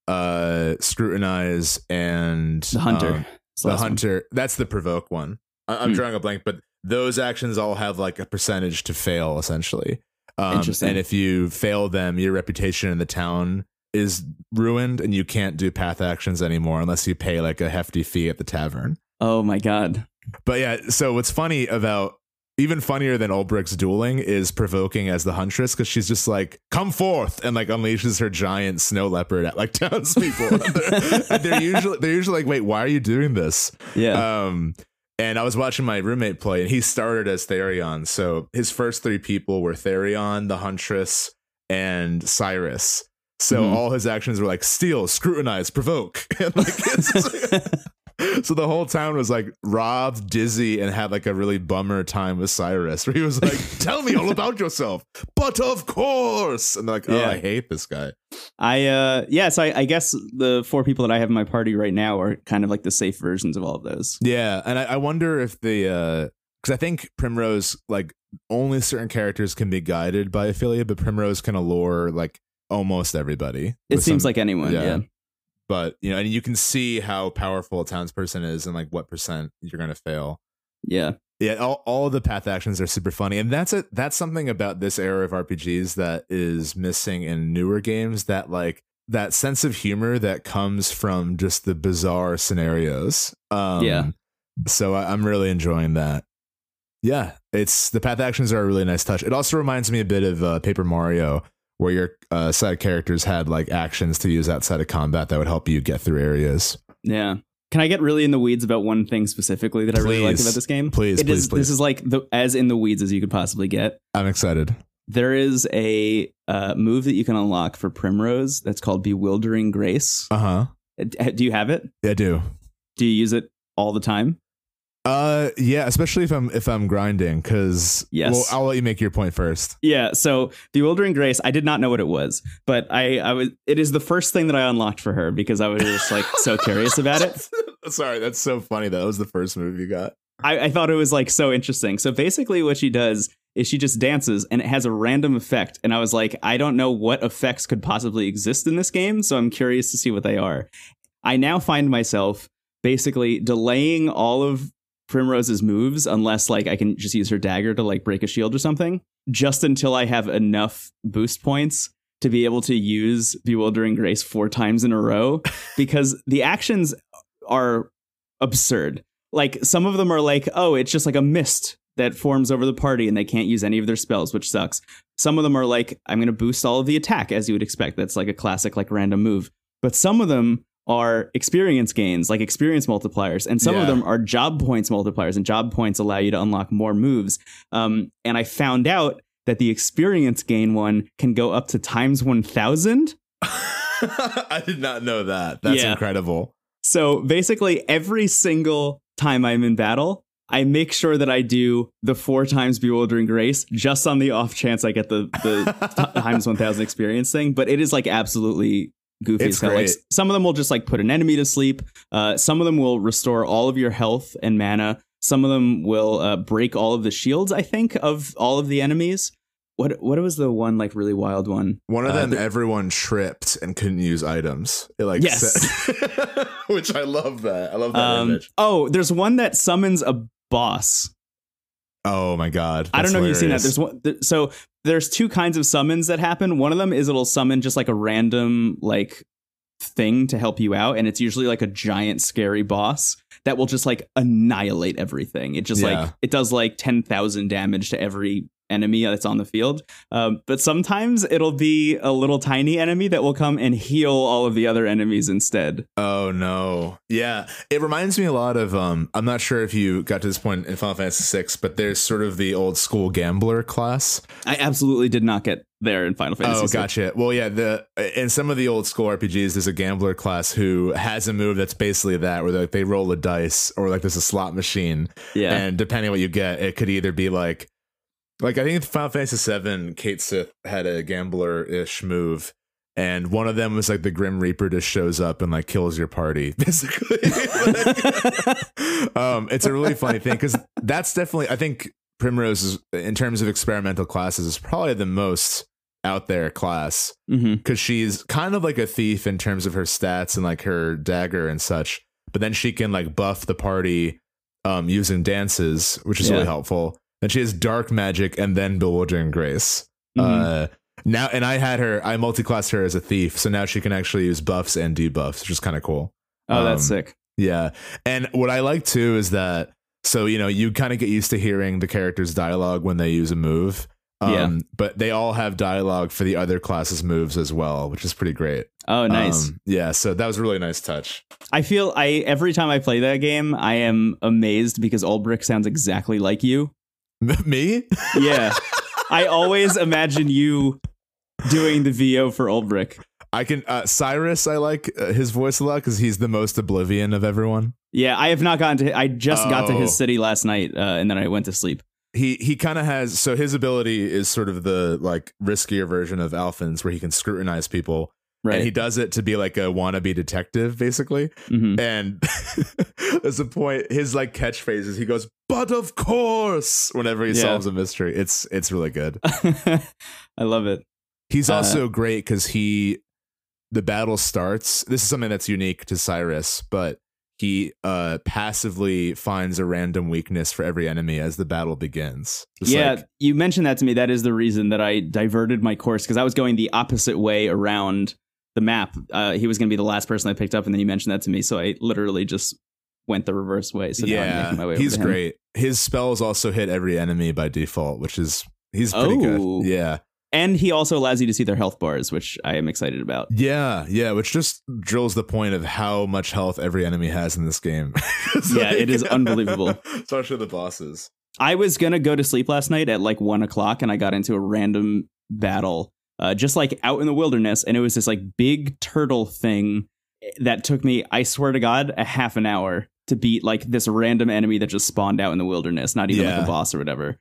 uh, scrutinize, and the hunter. um, the the last one. hunter. That's the provoke one. I, I'm Hmm. drawing a blank, but those actions all have like a percentage to fail, essentially. Um, Interesting. And if you fail them, your reputation in the town is ruined, and you can't do path actions anymore unless you pay like a hefty fee at the tavern. Oh my god. But yeah, so what's funny about even funnier than Olberic's dueling is provoking as the huntress because she's just like, "Come forth!" and like unleashes her giant snow leopard at like townspeople. they're, they're usually they're usually like, "Wait, why are you doing this?" Yeah. Um, and I was watching my roommate play, and he started as Therion. So his first three people were Therion, the Huntress, and Cyrus. So Mhm. all his actions were like steal, scrutinize, provoke. And like, it's just like- so the whole town was like robbed, dizzy, and had like a really bummer time with Cyrus, where he was like, "Tell me all about yourself." But of course, and like, "Oh, Yeah. I hate this guy." I uh yeah, so I, I guess the four people that I have in my party right now are kind of like the safe versions of all of those. Yeah, and I, I wonder if the uh because I think Primrose like only certain characters can be guided by Ophilia, but Primrose can allure like almost everybody. It seems some- like anyone, yeah. yeah. But you know, and you can see how powerful a townsperson is and like what percent you're gonna fail. Yeah. Yeah, all, all the path actions are super funny, and that's it. That's something about this era of RPGs that is missing in newer games. That like that sense of humor that comes from just the bizarre scenarios. Um, Yeah. So I, I'm really enjoying that. Yeah, it's the path actions are a really nice touch. It also reminds me a bit of uh, Paper Mario, where your uh, of characters had like actions to use outside of combat that would help you get through areas. Yeah. Can I get really in the weeds about one thing specifically that I really liked about this game? Please, It please, is- please. This is like the as in the weeds as you could possibly get. I'm excited. There is a uh, move that you can unlock for Primrose that's called Bewildering Grace. Uh huh. Uh, Do you have it? I do. Do you use it all the time? Uh, yeah, especially if I'm if I'm grinding, because Yes. Well, I'll let you make your point first. Yeah, so Bewildering Grace, I did not know what it was, but I, I was it is the first thing that I unlocked for her because I was just like so curious about it. Sorry, that's so funny. That was the first move you got. I, I thought it was like so interesting. So basically what she does is she just dances and it has a random effect. And I was like, I don't know what effects could possibly exist in this game, so I'm curious to see what they are. I now find myself basically delaying all of Primrose's moves unless like I can just use her dagger to like break a shield or something, just until I have enough boost points to be able to use Bewildering Grace four times in a row because the actions are absurd. Like some of them are like, oh, it's just like a mist that forms over the party and they can't use any of their spells, which sucks. Some of them are like, I'm going to boost all of the attack as you would expect. That's like a classic, like random move. But some of them are experience gains, like experience multipliers, and some of them are job points multipliers, and job points allow you to unlock more moves. Um, and I found out that the experience gain one can go up to times 1000. I did not know that. That's Yeah. incredible. So basically, every single time I'm in battle, I make sure that I do the four times bewildering grace, just on the off chance I get the the times one thousand experience thing. But it is like absolutely goofy It's as hell. Like some of them will just like put an enemy to sleep. Uh, some of them will restore all of your health and mana. Some of them will uh, break all of the shields. I think of all of the enemies. What what was the one like really wild one? One of Uh, them, the- everyone tripped and couldn't use items. It like Yes. said- which I love that. I love that Um, image. oh, there's one that summons a boss. Oh my god! I don't know if you've seen that. There's one. There, so there's two kinds of summons that happen. One of them is it'll summon just like a random like thing to help you out, and it's usually like a giant scary boss that will just like annihilate everything. It just Yeah. like it does like ten thousand damage to every enemy that's on the field. Um, but sometimes it'll be a little tiny enemy that will come and heal all of the other enemies instead. Oh no. Yeah. It reminds me a lot of um I'm not sure if you got to this point in Final Fantasy VI, but there's sort of the old school gambler class. I absolutely did not get there in Final Fantasy. Oh, gotcha. Well, yeah, the in some of the old school RPGs, there's a gambler class who has a move that's basically that, where like they roll a dice, or like there's a slot machine, Yeah. and depending on what you get, it could either be like, like I think Final Fantasy VII, Cait Sith had a gambler-ish move, and one of them was like the Grim Reaper just shows up and like kills your party, basically. Like, um, it's a really funny thing because that's definitely I think Primrose is in terms of experimental classes is probably the most out there class because she's kind of like a thief in terms of her stats and like her dagger and such. But then she can like buff the party um, using dances, which is really helpful. And she has dark magic and then bewildering grace. Mhm. Uh, now, and I had her, I multi-classed her as a thief, so now she can actually use buffs and debuffs, which is kind of cool. oh, that's um, sick. Yeah. And what I like too is that So you know you kind of get used to hearing the characters' dialogue when they use a move. Um, Yeah. But they all have dialogue for the other classes' moves as well, which is pretty great. Oh, nice. Um, yeah. So that was a really nice touch. I feel I every time I play that game, I am amazed because Olberic sounds exactly like you. Me? Yeah. I always imagine you doing the VO for Olberic. I can uh, Cyrus. I like uh, his voice a lot because he's the most oblivion of everyone. Yeah, I have not gotten to. I just got to Oh. his city last night, uh, and then I went to sleep. He he kind of has so his ability is sort of the like riskier version of Alfyn's where he can scrutinize people Right. and he does it to be like a wannabe detective basically. Mhm. And there's a point his like catchphrase is he goes but of course whenever he Yeah. solves a mystery. It's it's really good. I love it. He's Uh, also great because he the battle starts. This is something that's unique to Cyrus, but he uh passively finds a random weakness for every enemy as the battle begins. Just yeah, like- you mentioned that to me. That is the reason that I diverted my course because I was going the opposite way around the map. Uh, he was going to be the last person I picked up, and then you mentioned that to me, so I literally just went the reverse way. So now I'm my way. he's great. His spells also hit every enemy by default, which is he's pretty Oh. good. Yeah, and he also allows you to see their health bars, which I am excited about. yeah, yeah. Which just drills the point of how much health every enemy has in this game. Yeah, it is unbelievable. especially the bosses. I was gonna go to sleep last night at like one o'clock, and I got into a random battle, uh, just like out in the wilderness, and it was this like big turtle thing that took me, I swear to God, a half an hour to beat like this random enemy that just spawned out in the wilderness, not even like a boss or whatever.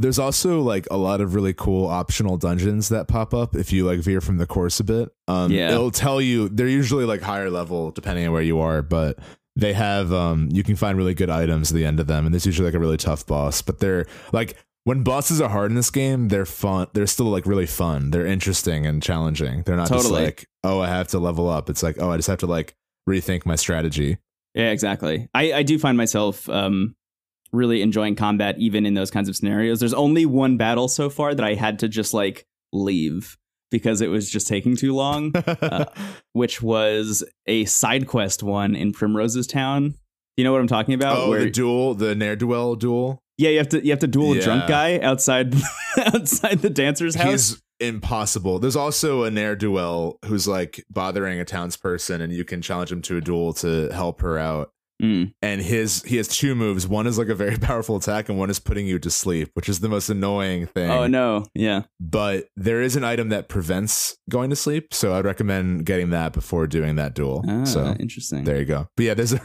There's also like a lot of really cool optional dungeons that pop up if you like veer from the course a bit. Um, Yeah. it'll tell you they're usually like higher level depending on where you are, but they have um you can find really good items at the end of them, and there's usually like a really tough boss. But they're like when bosses are hard in this game, they're fun. They're still like really fun. They're interesting and challenging. They're not just Totally. like oh I have to level up. It's like oh I just have to like rethink my strategy. Yeah, exactly. I, I do find myself um, really enjoying combat even in those kinds of scenarios. There's only one battle so far that I had to just like leave because it was just taking too long. Uh, which was a side quest one in Primrose's Town. You know what I'm talking about? oh, Where the duel, the ne'er duel duel. yeah, you have to you have to duel a drunk guy outside outside the dancer's house. He's impossible. There's also a ne'er duel who's like bothering a townsperson, and you can challenge him to a duel to help her out. Mm. And his he has two moves. One is like a very powerful attack, and one is putting you to sleep, which is the most annoying thing. Oh no, yeah, But there is an item that prevents going to sleep, so I'd recommend getting that before doing that duel. ah, so interesting. there you go. But yeah, there's a,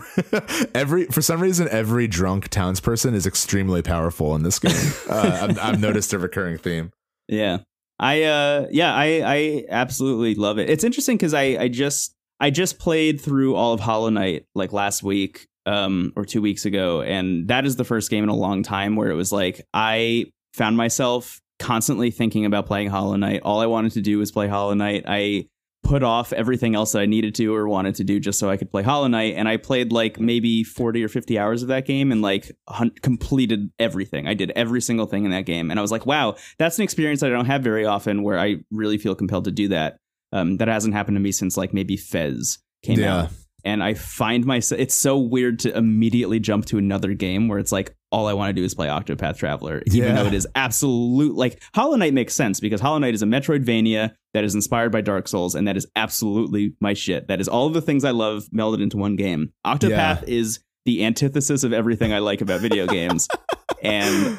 every for some reason every drunk townsperson is extremely powerful in this game. uh, I've, I've noticed a recurring theme. Yeah. I uh yeah, I I absolutely love it. It's interesting cuz I I just I just played through all of Hollow Knight like last week um or 2 weeks ago and that is the first game in a long time where it was like I found myself constantly thinking about playing Hollow Knight. All I wanted to do was play Hollow Knight. I put off everything else that I needed to or wanted to do just so I could play Hollow Knight and I played like maybe 40 or 50 hours of that game and like hun- completed everything. I did every single thing in that game and I was like, wow, that's an experience I don't have very often where I really feel compelled to do that. Um, that hasn't happened to me since like maybe Fez came Yeah. out. And I find myself, it's so weird to immediately jump to another game where it's like, all I want to do is play Octopath Traveler, even Yeah. though it is absolute, like, Hollow Knight makes sense because Hollow Knight is a Metroidvania that is inspired by Dark Souls, and that is absolutely my shit. That is all of the things I love melded into one game. Octopath is the antithesis of everything I like about video games. And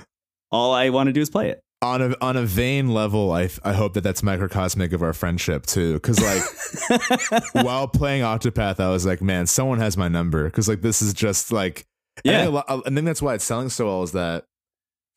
all I want to do is play it. On a on a vain level, I I hope that that's microcosmic of our friendship too. Because like while playing Octopath, I was like, man, someone has my number. Because like this is just like and I, Yeah. lo- I think that's why it's selling so well. Is that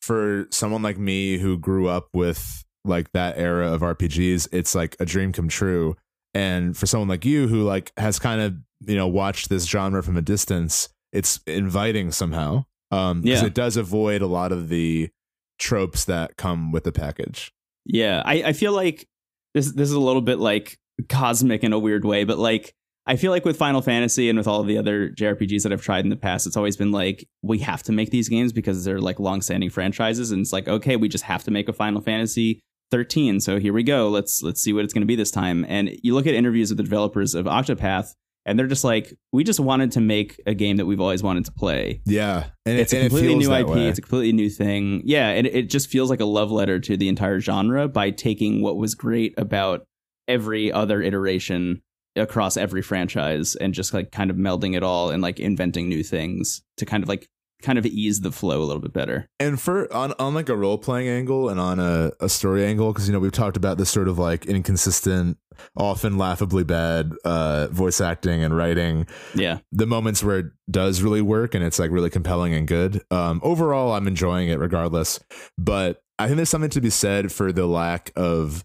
for someone like me who grew up with like that era of RPGs, it's like a dream come true. And for someone like you who like has kind of you know watched this genre from a distance, it's inviting somehow. Um, because Yeah. it does avoid a lot of the tropes that come with the package. Yeah, I, I feel like this this is a little bit like cosmic in a weird way, but like I feel like with Final Fantasy and with all the other JRPGs that I've tried in the past, it's always been like we have to make these games because they're like long-standing franchises, and it's like okay, we just have to make a Final Fantasy 13. So here we go. Let's let's see what it's going to be this time. And you look at interviews with the developers of Octopath, and they're just like, we just wanted to make a game that we've always wanted to play. Yeah, and It's it, a and completely new IP. way. It's a completely new thing. Yeah, and it just feels like a love letter to the entire genre by taking what was great about every other iteration across every franchise and just like kind of melding it all and like inventing new things to kind of like kind of ease the flow a little bit better. and for on, on like a role playing angle and on a, a story angle because you know we've talked about this sort of like inconsistent often laughably bad uh voice acting and writing Yeah. the moments where it does really work and it's like really compelling and good um overall i'm enjoying it regardless but i think there's something to be said for the lack of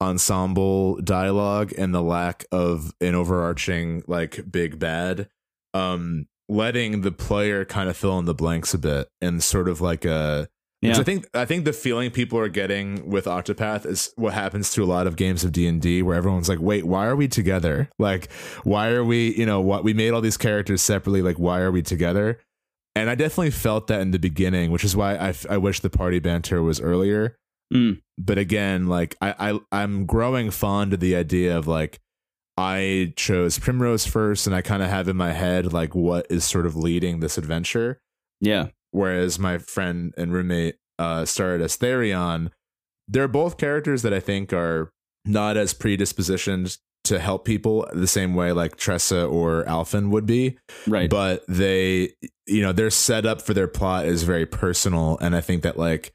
ensemble dialogue and the lack of an overarching like big bad um letting the player kind of fill in the blanks a bit and sort of like a Yeah. I think I think the feeling people are getting with Octopath is what happens to a lot of games of D and D, where everyone's like, "Wait, why are we together? Like, why are we? You know, what we made all these characters separately. Like, why are we together?" And I definitely felt that in the beginning, which is why I, f- I wish the party banter was earlier. Mm. But again, like I, I I'm growing fond of the idea of like I chose Primrose first, and I kind of have in my head like what is sort of leading this adventure Yeah. whereas my friend and roommate uh, started as Therion. They're both characters that I think are not as predispositioned to help people the same way like Tressa or Alfyn would be, Right. but they, you know, their setup for their plot is very personal, and I think that like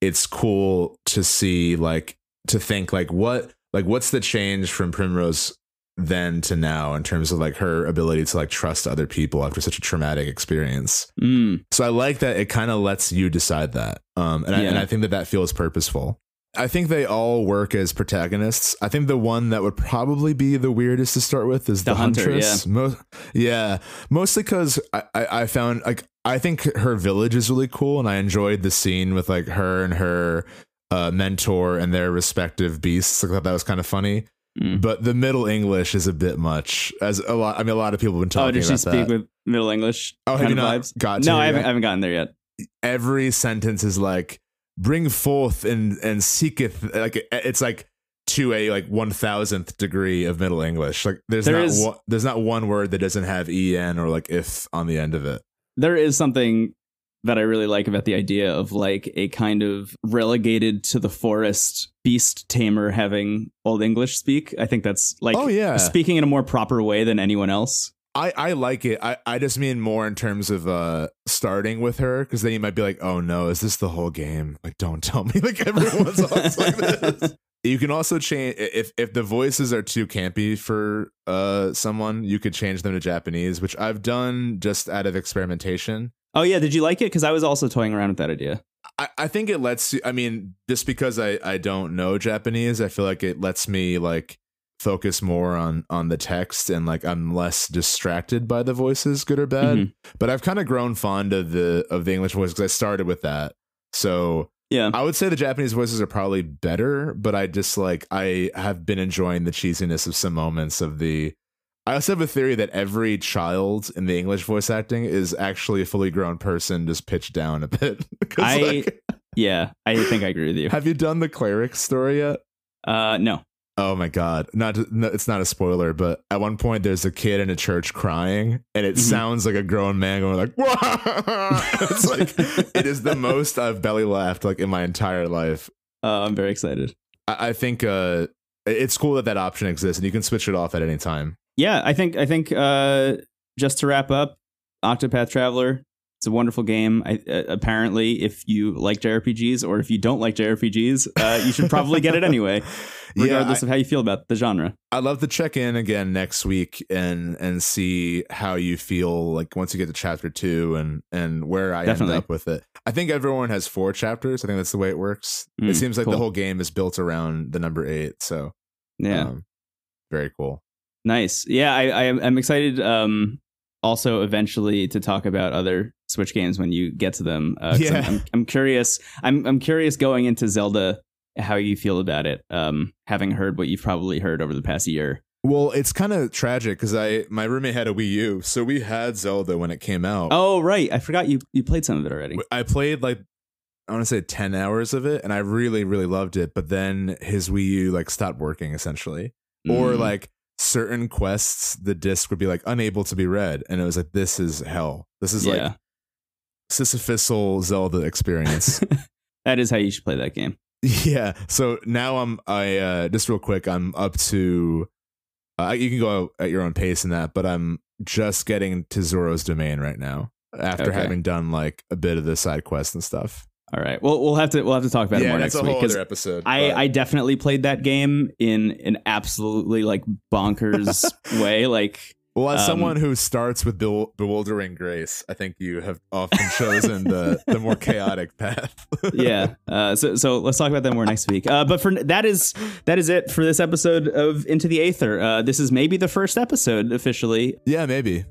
it's cool to see like to think like what like what's the change from Primrose then to now in terms of like her ability to like trust other people after such a traumatic experience. Mm. So I like that it kind of lets you decide that. Um, and, I, and I think that that feels purposeful. I think they all work as protagonists. I think the one that would probably be the weirdest to start with is the, The hunter, huntress. Mo- yeah, mostly because I, I, I found like I think her village is really cool, and I enjoyed the scene with like her and her uh, mentor and their respective beasts. I thought that was kind of funny. Mm. But the Middle English is a bit much. As a lot, I mean, a lot of people have been talking about it. Oh, did she speak that. with Middle English Oh, have you not vibes? got No, I haven't. I haven't gotten there yet. every sentence is like bring forth and and seeketh like it's like to a like one thousandth degree of Middle English. Like there's There not is- one, there's not one word that doesn't have en or like if on the end of it. there is something that I really like about the idea of like a kind of relegated to the forest beast tamer having Old English speak. I think that's like oh yeah, speaking in a more proper way than anyone else. I I like it. I I just mean more in terms of uh starting with her because then you might be like, oh no, is this the whole game? Like, don't tell me like everyone's always like this. You can also change if if the voices are too campy for uh someone, you could change them to Japanese, which I've done just out of experimentation. Oh yeah, did you like it? Because I was also toying around with that idea. I, I think it lets you I mean, just because I, I don't know Japanese, I feel like it lets me like focus more on on the text and like I'm less distracted by the voices, good or bad. Mhm. But I've kind of grown fond of the of the English voice because I started with that. So Yeah. I would say the Japanese voices are probably better, but I just like I have been enjoying the cheesiness of some moments of the. I also have a theory that every child in the English voice acting is actually a fully grown person, just pitched down a bit. I- like, Yeah, I think I agree with you. have you done the cleric story yet? Uh, no. Oh my god! Not no, it's not a spoiler, but at one point there's a kid in a church crying, and it Mhm. sounds like a grown man going like, it's like it is the most I've belly laughed like in my entire life. Uh, I'm very excited. I, I think uh, it's cool that that option exists, and you can switch it off at any time. Yeah, I think I think uh, just to wrap up, Octopath Traveler. It's a wonderful game. I, uh, apparently, if you like JRPGs or if you don't like JRPGs, uh, you should probably get it anyway, regardless yeah, of how you feel about the genre. I, I'd love to check in again next week and and see how you feel like once you get to chapter two and and where I Definitely. end up with it. I think everyone has four chapters. I think that's the way it works. Mm, it seems like cool. the whole game is built around the number eight. So Yeah, um, very cool. Nice. Yeah, I, I am I'm excited. Um, also, eventually to talk about other Switch games when you get to them. Uh, Yeah. I'm, I'm, I'm curious. I'm I'm curious going into Zelda how you feel about it. Um, having heard what you've probably heard over the past year. Well, it's kind of tragic because I my roommate had a Wii U, so we had Zelda when it came out. Oh right, I forgot you you played some of it already. I played like I want to say ten hours of it, and I really really loved it. But then his Wii U like stopped working essentially, or Mm. like certain quests the disc would be like unable to be read and it was like this is hell this is yeah. like sisyphusal zelda experience that is how you should play that game. yeah so now i'm i uh just real quick i'm up to uh, you can go at your own pace in that but i'm just getting to Zora's domain right now after Okay. having done like a bit of the side quests and stuff All right. Well, we'll have to we'll have to talk about it yeah more that's next a week other episode I, but- I definitely played that game in an absolutely like bonkers way. Like, Well, as Um, someone who starts with bewil- bewildering grace, I think you have often chosen the the more chaotic path. yeah. Uh, so so let's talk about that more next week. Uh, but for that is that is it for this episode of Into the Aether. Uh, this is maybe the first episode officially. yeah, maybe.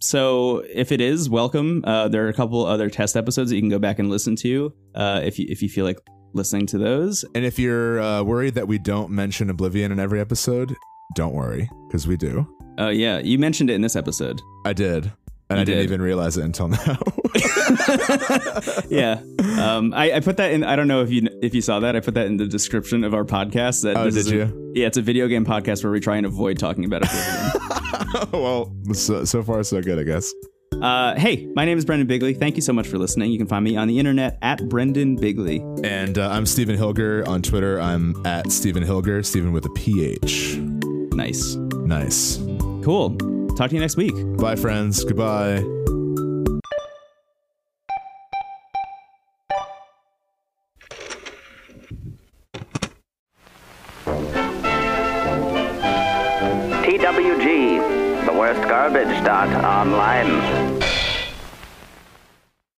So if it is, welcome. Uh, there are a couple other test episodes that you can go back and listen to uh, if you if you feel like listening to those. And if you're uh, worried that we don't mention Oblivion in every episode, don't worry, because we do. Oh yeah, you mentioned it in this episode. I did, and You I didn't even realize it until now. yeah, um, I, I put that in. I don't know if you if you saw that. I put that in the description of our podcast. That Oh, did is a- you? yeah, it's a video game podcast where we try and avoid talking about it. well, so, so far so good, I guess. uh, hey, my name is Brendan Bigley. Thank you so much for listening. You can find me on the internet at Brendan Bigley. And uh, I'm Stephen Hilger on Twitter. I'm at Stephen Hilger, Stephen with a PH. Nice, Nice. cool. Talk to you next week. Bye, friends. Goodbye. TWG, the worst garbage dot online.